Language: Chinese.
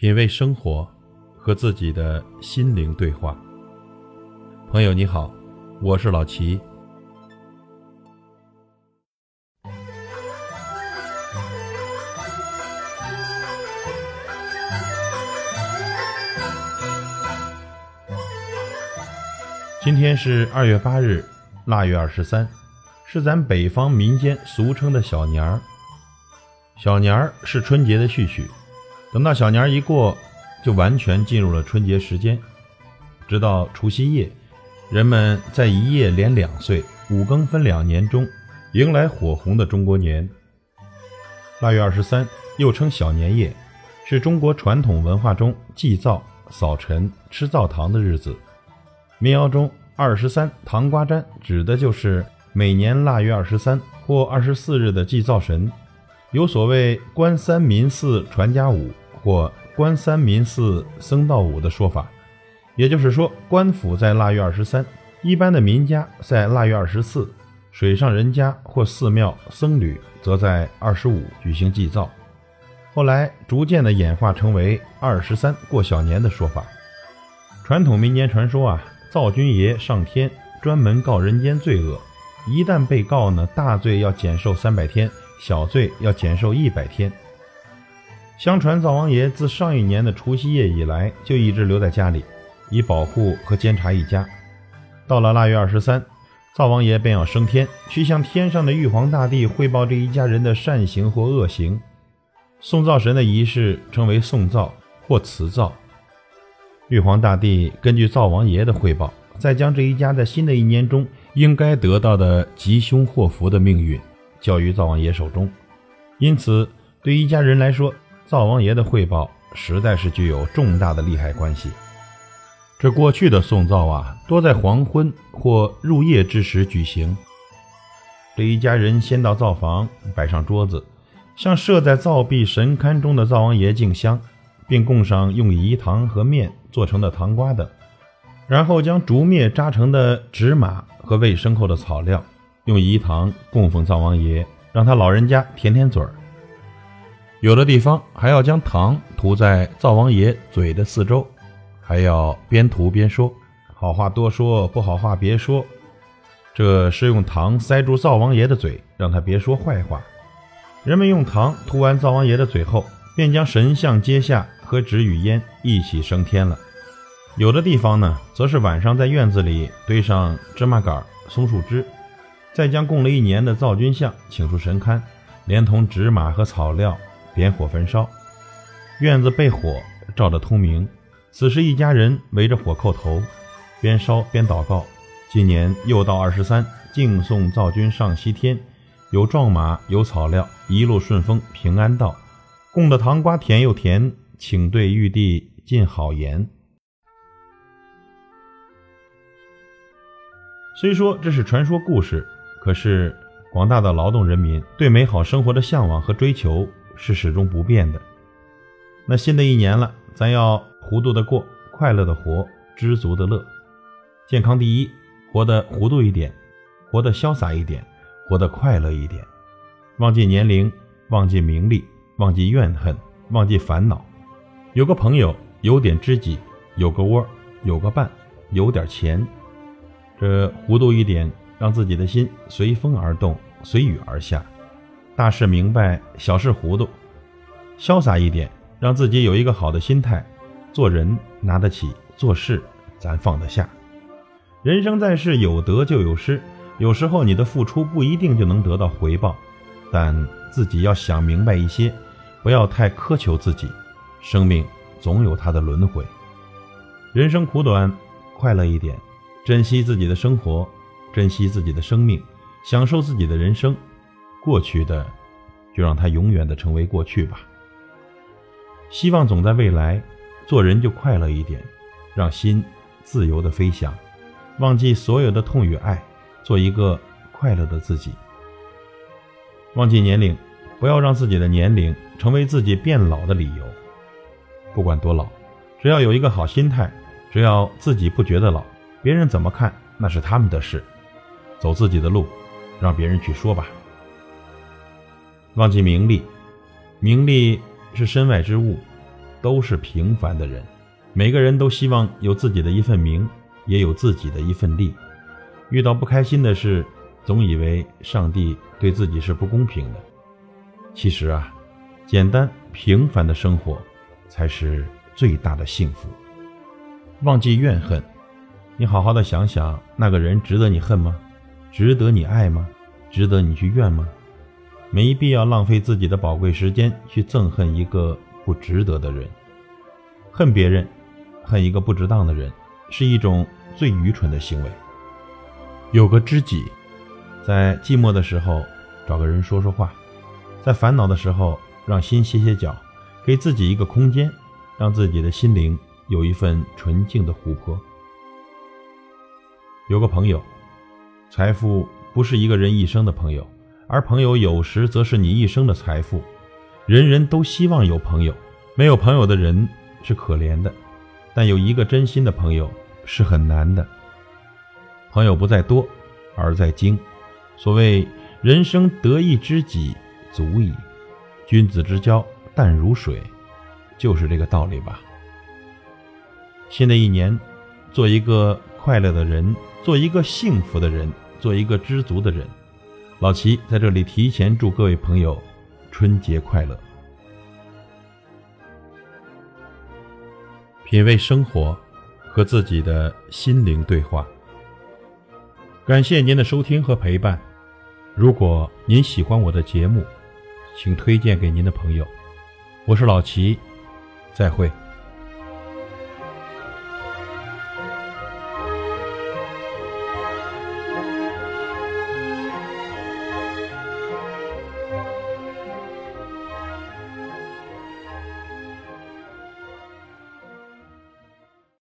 品味生活，和自己的心灵对话。朋友你好，我是老齐。今天是二月八日，腊月二十三，是咱北方民间俗称的小年儿。小年儿是春节的序曲。等到小年一过，就完全进入了春节时间。直到除夕夜，人们在一夜连两岁、五更分两年中，迎来火红的中国年。腊月二十三又称小年夜，是中国传统文化中祭灶、扫尘、吃灶糖的日子。民谣中“二十三糖瓜粘”指的就是每年腊月二十三或二十四日的祭灶神。有所谓“官三民四传家五”。或官三民四僧道五的说法，也就是说，官府在腊月二十三，一般的民家在腊月二十四，水上人家或寺庙僧侣则在二十五举行祭灶。后来逐渐的演化成为二十三过小年的说法。传统民间传说啊，灶君爷上天专门告人间罪恶，一旦被告呢，大罪要减寿三百天，小罪要减寿一百天。相传灶王爷自上一年的除夕夜以来，就一直留在家里，以保护和监察一家。到了腊月二十三，灶王爷便要升天，去向天上的玉皇大帝汇报这一家人的善行或恶行。送灶神的仪式称为送灶或辞灶。玉皇大帝根据灶王爷的汇报，再将这一家在新的一年中应该得到的吉凶祸福的命运交于灶王爷手中。因此，对一家人来说，灶王爷的汇报实在是具有重大的利害关系。这过去的送灶啊，多在黄昏或入夜之时举行。这一家人先到灶房摆上桌子，向设在灶壁神龛中的灶王爷敬香，并供上用饴糖和面做成的糖瓜等，然后将竹篾扎成的纸马和喂牲口的草料，用饴糖供奉灶王爷，让他老人家舔舔嘴儿。有的地方还要将糖涂在灶王爷嘴的四周，还要边涂边说：“好话多说，不好话别说。”这是用糖塞住灶王爷的嘴，让他别说坏话。人们用糖涂完灶王爷的嘴后，便将神像揭下，和纸与烟一起升天了。有的地方呢，则是晚上在院子里堆上芝麻杆、松树枝，再将供了一年的灶君像请出神龛，连同纸马和草料。点火焚烧，院子被火照得通明。此时一家人围着火叩头，边烧边祷告：今年又到二十三，敬送灶君上西天，有壮马，有草料，一路顺风，平安到。供的糖瓜甜又甜，请对玉帝尽好言。虽说这是传说故事，可是广大的劳动人民对美好生活的向往和追求。是始终不变的。那新的一年了，咱要糊涂的过，快乐的活，知足的乐。健康第一，活得糊涂一点，活得潇洒一点，活得快乐一点。忘记年龄，忘记名利，忘记怨恨，忘记烦恼。有个朋友，有点知己，有个窝，有个伴，有点钱。这糊涂一点，让自己的心随风而动，随雨而下。大事明白，小事糊涂，潇洒一点，让自己有一个好的心态，做人拿得起，做事咱放得下。人生在世，有得就有失，有时候你的付出不一定就能得到回报，但自己要想明白一些，不要太苛求自己。生命总有它的轮回，人生苦短，快乐一点，珍惜自己的生活，珍惜自己的生命，享受自己的人生。过去的，就让它永远的成为过去吧。希望总在未来，做人就快乐一点，让心自由的飞翔，忘记所有的痛与爱，做一个快乐的自己。忘记年龄，不要让自己的年龄成为自己变老的理由。不管多老，只要有一个好心态，只要自己不觉得老，别人怎么看那是他们的事。走自己的路，让别人去说吧。忘记名利，名利是身外之物，都是平凡的人，每个人都希望有自己的一份名，也有自己的一份利。遇到不开心的事，总以为上帝对自己是不公平的。其实啊，简单平凡的生活才是最大的幸福。忘记怨恨，你好好的想想，那个人值得你恨吗？值得你爱吗？值得你去怨吗？没必要浪费自己的宝贵时间去憎恨一个不值得的人。恨别人，恨一个不值当的人，是一种最愚蠢的行为。有个知己，在寂寞的时候找个人说说话，在烦恼的时候让心歇歇脚，给自己一个空间，让自己的心灵有一份纯净的湖泊。有个朋友，财富不是一个人一生的朋友。而朋友有时则是你一生的财富。人人都希望有朋友，没有朋友的人是可怜的，但有一个真心的朋友是很难的。朋友不在多，而在精。所谓人生得一知己足矣，君子之交淡如水，就是这个道理吧。新的一年，做一个快乐的人，做一个幸福的人，做一个知足的人。老齐在这里提前祝各位朋友春节快乐，品味生活，和自己的心灵对话。感谢您的收听和陪伴。如果您喜欢我的节目，请推荐给您的朋友。我是老齐，再会。